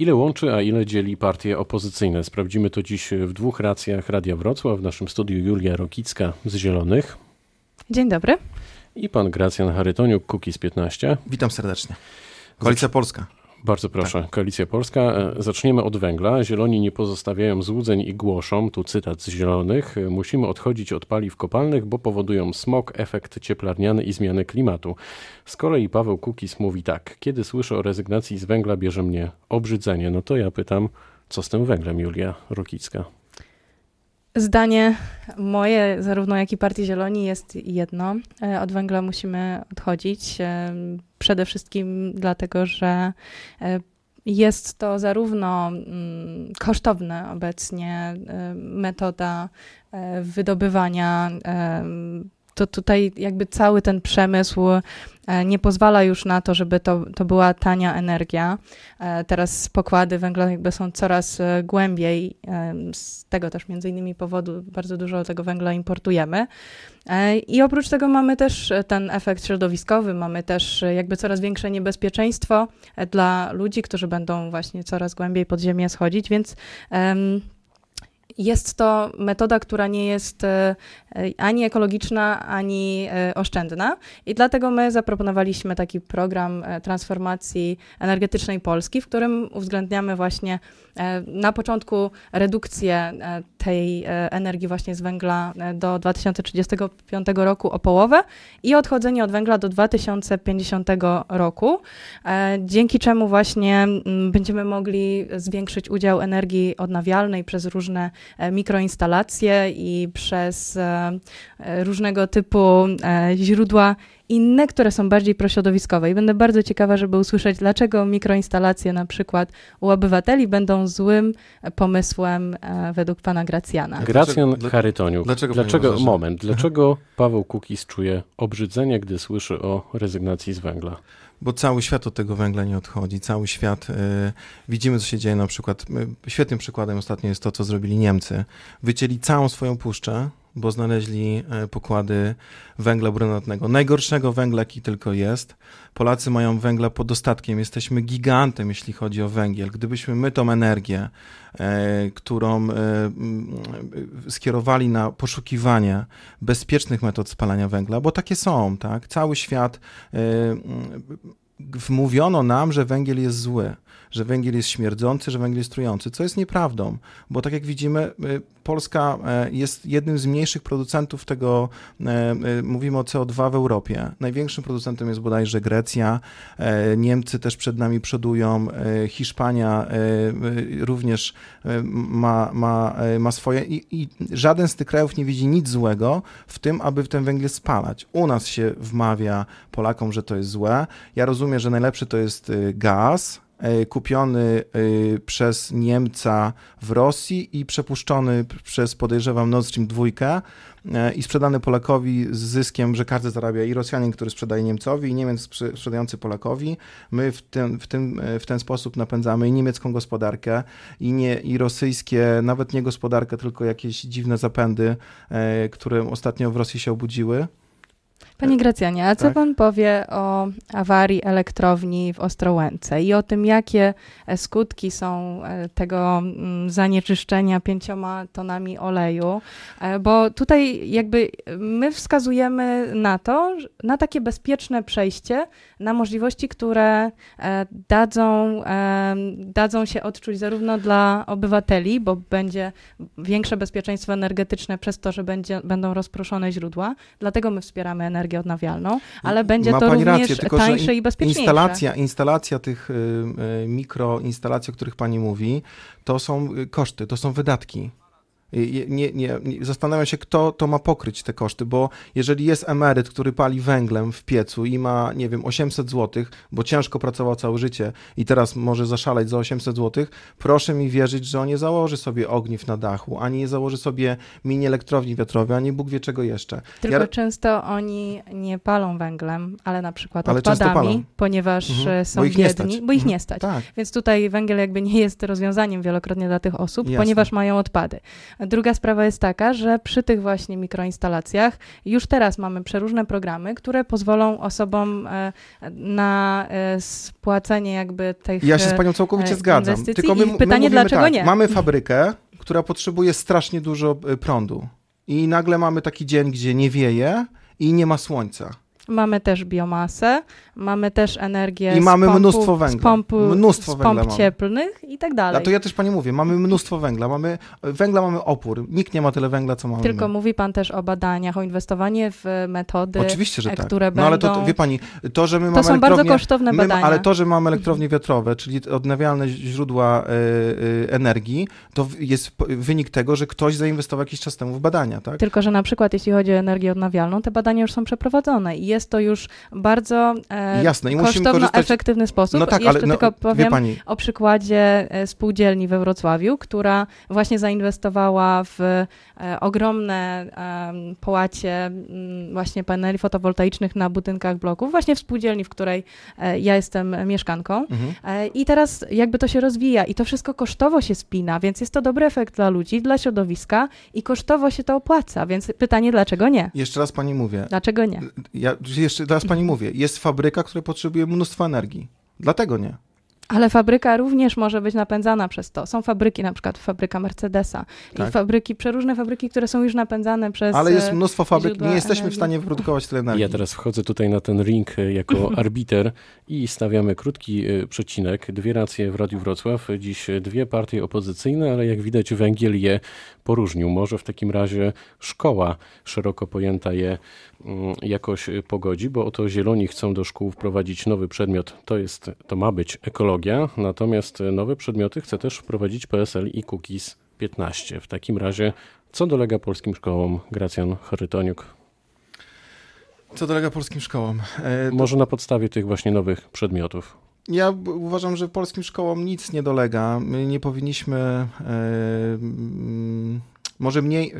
Ile łączy, a ile dzieli partie opozycyjne? Sprawdzimy to dziś w dwóch racjach Radia Wrocław. W naszym studiu Julia Rokicka z Zielonych. Dzień dobry. I pan Gracjan Charytoniuk, Kukiz 15. Witam serdecznie. Koalicja Polska. Bardzo proszę, tak. Koalicja Polska. E, zaczniemy od węgla. Zieloni nie pozostawiają złudzeń i głoszą, tu cytat z Zielonych, e, musimy odchodzić od paliw kopalnych, bo powodują smog, efekt cieplarniany i zmiany klimatu. Z kolei Paweł Kukis mówi tak, kiedy słyszę o rezygnacji z węgla bierze mnie obrzydzenie. No to ja pytam, co z tym węglem, Julia Rokicka? Zdanie moje, zarówno jak i Partii Zieloni, jest jedno. E, od węgla musimy odchodzić. Przede wszystkim dlatego, że e, jest to zarówno mm, kosztowna obecnie e, metoda wydobywania to tutaj jakby cały ten przemysł e, nie pozwala już na to, żeby to, to była tania energia. E, teraz pokłady węgla jakby są coraz e, głębiej. Z tego też między innymi powodu bardzo dużo tego węgla importujemy. I oprócz tego mamy też ten efekt środowiskowy, mamy też jakby coraz większe niebezpieczeństwo dla ludzi, którzy będą właśnie coraz głębiej pod ziemię schodzić, więc jest to metoda, która nie jest e, ani ekologiczna, ani e, oszczędna. I dlatego my zaproponowaliśmy taki program e, transformacji energetycznej Polski, w którym uwzględniamy właśnie na początku redukcję tej energii właśnie z węgla do 2035 roku o połowę i odchodzenie od węgla do 2050 roku, dzięki czemu właśnie będziemy mogli zwiększyć udział energii odnawialnej przez różne E, mikroinstalacje i przez e, e, różnego typu źródła inne, które są bardziej prośrodowiskowe. I będę bardzo ciekawa, żeby usłyszeć, dlaczego mikroinstalacje na przykład u obywateli będą złym pomysłem według pana Gracjana. Gracjan Charytoniuk. Dlaczego, dlaczego moment, dlaczego Paweł Kukis czuje obrzydzenie, gdy słyszy o rezygnacji z węgla? Bo cały świat od tego węgla nie odchodzi. Cały świat, y, widzimy co się dzieje na przykład, y, świetnym przykładem ostatnio jest to, co zrobili Niemcy. Wycięli całą swoją puszczę, bo znaleźli e, pokłady węgla brunatnego. Najgorszego węgla, jaki tylko jest. Polacy mają węgla pod dostatkiem. Jesteśmy gigantem, jeśli chodzi o węgiel. Gdybyśmy my tą energię, e, którą e, skierowali na poszukiwanie bezpiecznych metod spalania węgla, bo takie są, tak? Cały świat wmówiono nam, że węgiel jest zły, że węgiel jest śmierdzący, że węgiel jest trujący, co jest nieprawdą, bo tak jak widzimy, y, Polska e, jest jednym z mniejszych producentów tego, e, mówimy o CO2 w Europie. Największym producentem jest bodajże Grecja, Niemcy też przed nami przodują, Hiszpania również ma, ma, ma swoje i, i żaden z tych krajów nie widzi nic złego w tym, aby ten węgiel spalać. U nas się wmawia Polakom, że to jest złe. Ja rozumiem, że najlepszy to jest gaz, kupiony e, przez Niemca w Rosji i przepuszczony przez, podejrzewam, Nord Stream 2 e, i sprzedany Polakowi z zyskiem, że każdy zarabia i Rosjanin, który sprzedaje Niemcowi i Niemiec sprzedający Polakowi. My w ten, w, tym, w ten sposób napędzamy i niemiecką gospodarkę i, nie, i rosyjskie, nawet nie gospodarkę, tylko jakieś dziwne zapędy, które ostatnio w Rosji się obudziły. Panie Gracjanie, a co tak? pan powie o awarii elektrowni w Ostrołęce i o tym, jakie e, skutki są e, tego mm, zanieczyszczenia pięcioma tonami oleju? E, bo tutaj jakby my wskazujemy na to, na takie bezpieczne przejście, na możliwości, które dadzą, dadzą się odczuć zarówno dla obywateli, bo będzie większe bezpieczeństwo energetyczne przez to, że będzie, będą rozproszone źródła, dlatego my wspieramy energię energię odnawialną, ale będzie Ma to również rację, tylko, tańsze i bezpieczniejsze. Instalacja, instalacja tych y, y, mikroinstalacji, o których pani mówi, to są y, koszty, to są wydatki. Nie, nie, nie, zastanawiam się, kto to ma pokryć te koszty, bo jeżeli jest emeryt, który pali węglem w piecu i ma, nie wiem, 800 zł, bo ciężko pracował całe życie i teraz może zaszaleć za 800 zł, proszę mi wierzyć, że on nie założy sobie ogniw na dachu, ani nie założy sobie mini elektrowni wiatrowej, ani Bóg wie czego jeszcze. Tylko ja... często oni nie palą węglem, ale na przykład ale odpadami, ponieważ mhm. są bo biedni, bo ich nie mhm. stać. Tak. Więc tutaj węgiel jakby nie jest rozwiązaniem wielokrotnie dla tych osób, Jasne. ponieważ mają odpady. Druga sprawa jest taka, że przy tych właśnie mikroinstalacjach już teraz mamy przeróżne programy, które pozwolą osobom e, na e, spłacenie jakby tych Ja się z panią całkowicie e, zgadzam. inwestycji Tylko my, my pytanie, mówimy dlaczego tak, nie? Mamy fabrykę, która potrzebuje strasznie dużo prądu. I nagle mamy taki dzień, gdzie nie wieje i nie ma słońca. Mamy też biomasę, mamy też energię I z mamy pompu, mnóstwo węgla. z, pompu, Mnóstwo z węgla pomp mamy. cieplnych i tak dalej. A to ja też pani mówię, mamy mnóstwo węgla. Mamy, węgla mamy opór. Nikt nie ma tyle węgla, co mamy. Tylko my. mówi pan też o badaniach, o inwestowanie w metody. Oczywiście, że e, tak. które no ale to, wie pani, to, że my To mamy są bardzo elektrownie, kosztowne my, badania. ale to, że mamy elektrownie wiatrowe, czyli odnawialne źródła y, y, energii, to jest wynik tego, że ktoś zainwestował jakiś czas temu w badania, tak? Tylko, że na przykład jeśli chodzi o energię odnawialną, te badania już są przeprowadzone i jest to już bardzo e, Jasne, i kosztowno korzystać- efektywny sposób. No tak, Jeszcze ale no, tylko wie powiem pani, o przykładzie e, spółdzielni we Wrocławiu, która właśnie zainwestowała w e, ogromne em, połacie właśnie paneli fotowoltaicznych na budynkach bloków, właśnie w spółdzielni, w której e, ja jestem mieszkanką. mhm. E, I teraz jakby to się rozwija i to wszystko kosztowo się spina, więc jest to dobry efekt dla ludzi, dla środowiska i kosztowo się to opłaca, więc pytanie, dlaczego nie? jeszcze raz pani mówię, Dlaczego nie? ja jeszcze raz pani mówię, jest fabryka, która potrzebuje mnóstwo energii. Dlatego nie. Ale fabryka również może być napędzana przez to. Są fabryki, na przykład fabryka Mercedesa Tak. i fabryki, przeróżne fabryki, które są już napędzane przez... Ale jest e, mnóstwo fabryk, nie jesteśmy w energii. stanie wyprodukować tyle energii. Ja teraz wchodzę tutaj na ten ring e, jako arbiter i stawiamy krótki e, przecinek. Dwie racje w Radiu Wrocław. Dziś dwie partie opozycyjne, ale jak widać węgiel je poróżnił. Może w takim razie szkoła szeroko pojęta je mm, jakoś pogodzi, bo oto zieloni chcą do szkół wprowadzić nowy przedmiot. To jest, to ma być ekologia, natomiast nowe przedmioty chce też wprowadzić PSL i Kukiz 15. W takim razie co dolega polskim szkołom? Gracjan Charytoniuk. Co dolega polskim szkołom? E, to- Może na podstawie tych właśnie nowych przedmiotów. Ja uważam, że polskim szkołom nic nie dolega. My nie powinniśmy. E, mm, może mniej.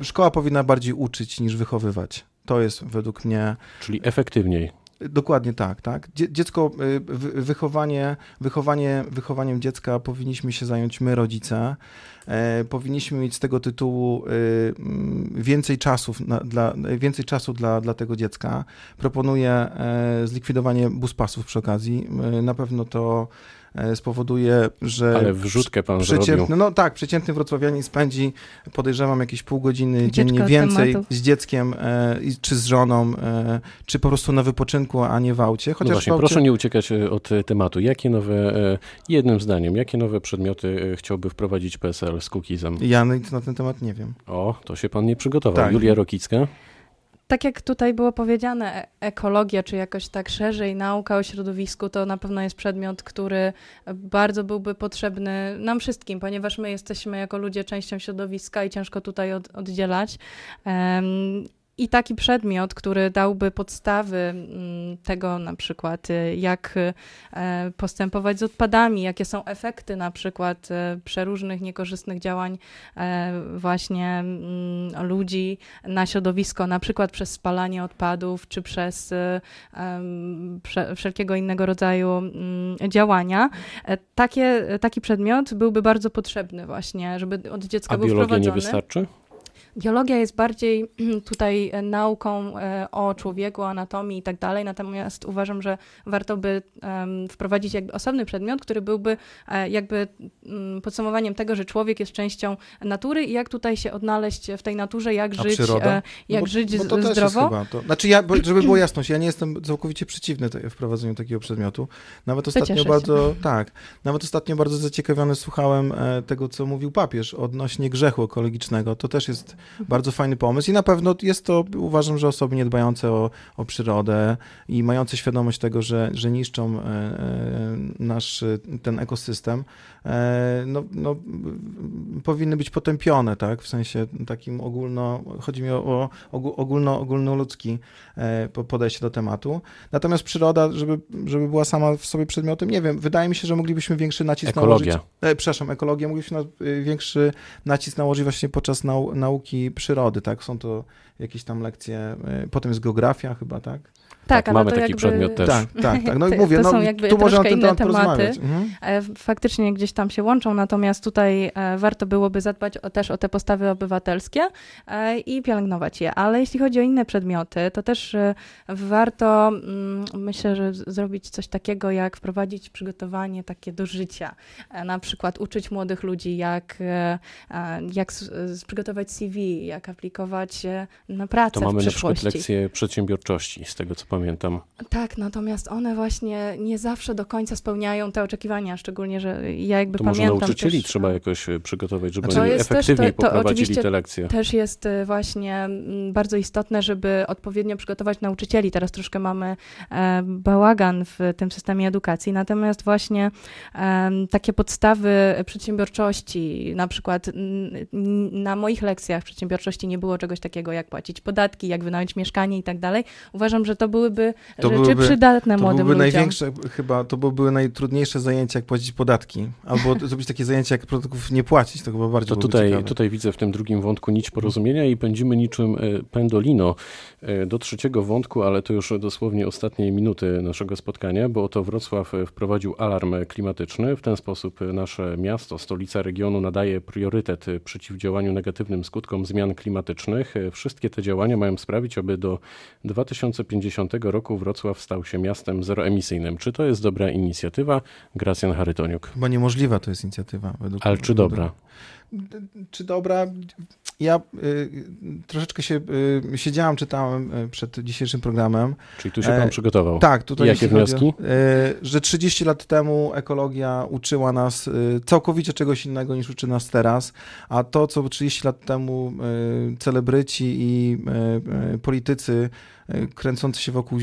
E, szkoła powinna bardziej uczyć niż wychowywać. To jest według mnie. Czyli efektywniej. Dokładnie tak, tak. Dzie- Dziecko, y, wy- wychowanie, wychowanie, wychowaniem dziecka powinniśmy się zająć my, rodzice. E, powinniśmy mieć z tego tytułu y, mm, więcej czasów na, dla, więcej czasu dla, dla tego dziecka. Proponuję e, zlikwidowanie buspasów przy okazji. Y, Na pewno to e, spowoduje, że Ale wrzutkę pan zrobił. Przeciętny, no tak, przeciętny wrocławianin spędzi, podejrzewam, jakieś pół godziny dziennie więcej tematów. z dzieckiem, e, czy z żoną, e, czy po prostu na wypoczynku, a nie w aucie. No Chociaż właśnie, w aucie, proszę nie uciekać e, od e, tematu. Jakie nowe, e, jednym zdaniem, jakie nowe przedmioty e, chciałby wprowadzić PSL z Kukizem? Ja nic na ten temat nie wiem. O, to się pan nie przygotował. Tak. Julia Rokicka? Tak jak tutaj było powiedziane, e- ekologia, czy jakoś tak szerzej nauka o środowisku, to na pewno jest przedmiot, który bardzo byłby potrzebny nam wszystkim, ponieważ my jesteśmy jako ludzie częścią środowiska i ciężko tutaj od, oddzielać. Em, I taki przedmiot, który dałby podstawy mm, tego na przykład, y, jak e, postępować z odpadami, jakie są efekty na przykład e, przeróżnych niekorzystnych działań e, właśnie mm, ludzi na środowisko, na przykład przez spalanie odpadów, czy przez wszelkiego innego rodzaju mm, działania. E, Takie, taki przedmiot byłby bardzo potrzebny właśnie, żeby od dziecka A był biologia nie wprowadzony. wystarczy? Biologia jest bardziej tutaj e, nauką e, o człowieku, anatomii i tak dalej, natomiast uważam, że warto by wprowadzić jakby osobny przedmiot, który byłby e, jakby mm, podsumowaniem tego, że człowiek jest częścią natury i jak tutaj się odnaleźć w tej naturze, jak A żyć, przyroda? e, jak bo, żyć bo to z- też zdrowo. Jest chyba to. Znaczy ja, żeby było jasność, ja nie jestem całkowicie przeciwny wprowadzeniu takiego przedmiotu. Nawet ostatnio się. bardzo, tak, nawet ostatnio bardzo zaciekawiony słuchałem tego, co mówił papież odnośnie grzechu ekologicznego. To też jest bardzo fajny pomysł i na pewno jest to, uważam, że osoby niedbające o, o przyrodę i mające świadomość tego, że, że niszczą e, e, nasz e, ten ekosystem, e, no, no, powinny być potępione, tak, w sensie takim ogólno, chodzi mi o, o ogó- ogólno, ogólnoludzki e, po- podejście do tematu. Natomiast przyroda, żeby, żeby była sama w sobie przedmiotem, nie wiem, wydaje mi się, że moglibyśmy większy nacisk Ekologia. nałożyć. E, przepraszam, ekologia, moglibyśmy na, y, większy nacisk nałożyć właśnie podczas nau, nauki przyrody, tak? Są to jakieś tam lekcje, y, potem jest geografia chyba, tak? Tak, ale mamy to taki jakby- przedmiot też. Tak, tak, tak. No To- mówię, to no, są jakby tu można na troszkę ten inne temat tematy. Mhm. E, Faktycznie gdzieś tam się łączą, natomiast tutaj e, warto byłoby zadbać o, też o te postawy obywatelskie e, i pielęgnować je. Ale jeśli chodzi o inne przedmioty, to też warto, mm, myślę, że zrobić coś takiego, jak wprowadzić przygotowanie takie do życia. Na przykład uczyć młodych ludzi, jak, jak przygotować CV, jak aplikować na pracę To w mamy na przykład lekcje przedsiębiorczości, z tego co pamiętam. Tak, natomiast one właśnie nie zawsze do końca spełniają te oczekiwania, szczególnie, że ja jakby To może pamiętam nauczycieli też, trzeba jakoś e, przygotować, żeby oni jest też- to- to poprowadzili te lekcje. Też jest y, właśnie mm, bardzo istotne, żeby odpowiednio przygotować nauczycieli. Teraz troszkę mamy e, bałagan w tym systemie edukacji, natomiast właśnie takie podstawy przedsiębiorczości, na przykład na moich lekcjach przedsiębiorczości nie było czegoś takiego jak płacić podatki, jak wynająć mieszkanie i tak dalej. Uważam, że to byłyby To rzeczy byłyby- przydatne To młodym byłyby ludziom. największe, chyba, to byłyby najtrudniejsze zajęcia, jak płacić podatki. Albo zrobić takie zajęcia, jak produktów nie płacić, to chyba bardziej To byłoby tutaj, ciekawe. tutaj widzę w tym drugim wątku nić porozumienia i pędzimy niczym e, pendolino e, do trzeciego wątku, ale to już dosłownie ostatniej minuty naszego spotkania, bo oto Wrocław e, wprowadził alarm klimatyczny. W ten sposób nasze miasto, stolica regionu nadaje priorytet przeciwdziałaniu negatywnym skutkom zmian klimatycznych. Wszystkie te działania mają sprawić, aby do 2050 roku Wrocław stał się miastem zeroemisyjnym. Czy to jest dobra inicjatywa? Gracjan Charytoniuk. Chyba niemożliwa to jest inicjatywa. Według, Ale czy dobra? Czy dobra? Ja y, troszeczkę się y, siedziałem, czytałem y, przed dzisiejszym programem. Czyli tu się pan E, przygotował? Tak, tutaj Jakie chodzi o- wnioski? y, że 30 lat temu ekologia uczyła nas y, całkowicie czegoś innego niż uczy nas teraz, a to, co 30 lat temu y, celebryci i y, y, politycy y, kręcący się wokół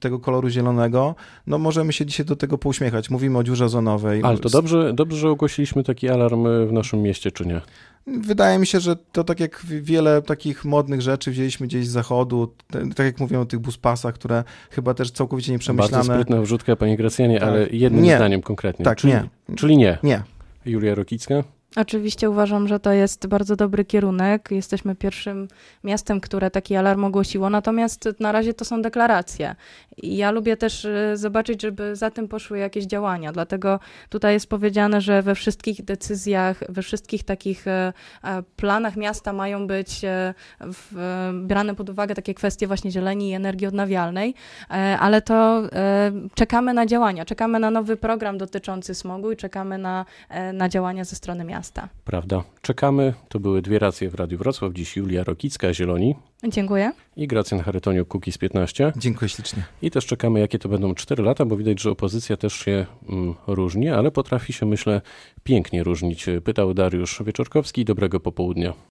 tego koloru zielonego, no możemy się dzisiaj do tego pouśmiechać. Mówimy o dziurze ozonowej. Ale to dobrze, dobrze, że ogłosiliśmy taki alarm w naszym mieście, czy nie? Wydaje mi się, że to tak jak wiele takich modnych rzeczy wzięliśmy gdzieś z zachodu, tak jak mówiłem o tych buspasach, które chyba też całkowicie Bardzo nieprzemyślane. sprytna wrzutka, panie Gracjanie, Tak. ale jednym Nie. zdaniem konkretnie. Tak, czyli, nie. Czyli nie. Nie. Julia Rokicka? Oczywiście uważam, że to jest bardzo dobry kierunek. Jesteśmy pierwszym miastem, które taki alarm ogłosiło, natomiast na razie to są deklaracje. Ja lubię też y, zobaczyć, żeby za tym poszły jakieś działania. Dlatego tutaj jest powiedziane, że we wszystkich decyzjach, we wszystkich takich e, planach miasta mają być e, w, brane pod uwagę takie kwestie właśnie zieleni i energii odnawialnej, e, ale to e, czekamy na działania, czekamy na nowy program dotyczący smogu i czekamy na, e, na działania ze strony miasta. Prawda. Czekamy. To były dwie racje w Radiu Wrocław. Dziś Julia Rokicka, Zieloni Dziękuję. i Gracjan Charytoniuk, Kukiz 15. Dziękuję ślicznie. I też czekamy, jakie to będą 4 lata, bo widać, że opozycja też się mm, różni, ale potrafi się, myślę, pięknie różnić. Pytał Dariusz Wieczorkowski. Dobrego popołudnia.